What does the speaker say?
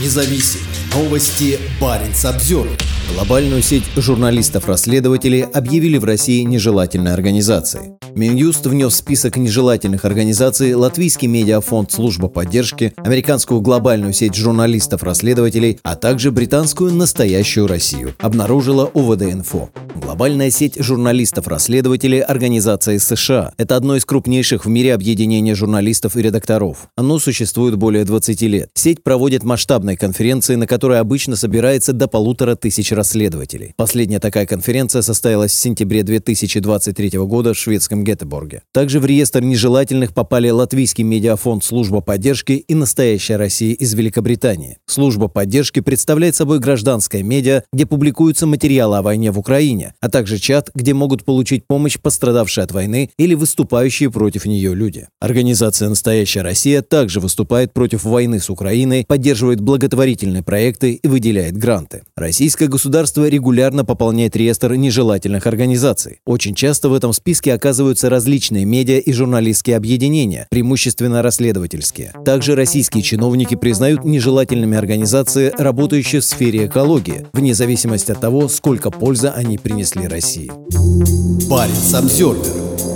независим. Новости Баренц обзор. Глобальную сеть журналистов-расследователей объявили в России нежелательной организацией. Минюст внес в список нежелательных организаций Латвийский медиафонд «Служба поддержки», американскую глобальную сеть журналистов-расследователей, а также британскую «Настоящую Россию», обнаружила УВД-инфо. Глобальная сеть журналистов-расследователей Организации США. Это одно из крупнейших в мире объединений журналистов и редакторов. Оно существует более 20 лет. Сеть проводит масштабные конференции, на которые обычно собирается до полутора тысяч расследователей. Последняя такая конференция состоялась в сентябре 2023 года в шведском Гетеборге. Также в реестр нежелательных попали Латвийский медиафонд «Служба поддержки» и «Настоящая Россия» из Великобритании. Служба поддержки представляет собой гражданское медиа, где публикуются материалы о войне в Украине, а также чат, где могут получить помощь пострадавшие от войны или выступающие против нее люди. Организация «Настоящая Россия» также выступает против войны с Украиной, поддерживает благотворительные проекты и выделяет гранты. Российское государство регулярно пополняет реестр нежелательных организаций. Очень часто в этом списке оказываются различные медиа и журналистские объединения, преимущественно расследовательские. Также российские чиновники признают нежелательными организации, работающие в сфере экологии, вне зависимости от того, сколько пользы они принесли России. Баренц обзервер